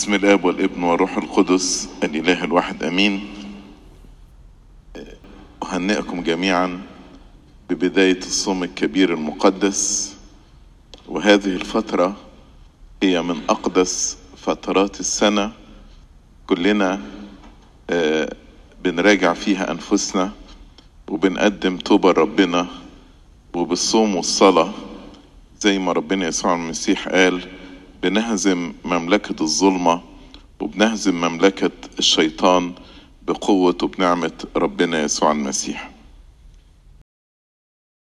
بسم الآب والابن والروح القدس الاله الواحد أمين. أهنئكم جميعا ببداية الصوم الكبير المقدس. وهذه الفترة هي من أقدس فترات السنة. كلنا آه، بنراجع فيها أنفسنا وبنقدم توبة لربنا وبالصوم والصلاة. زي ما ربنا يسوع المسيح قال بنهزم مملكة الظلمة وبنهزم مملكة الشيطان بقوة وبنعمة ربنا يسوع المسيح.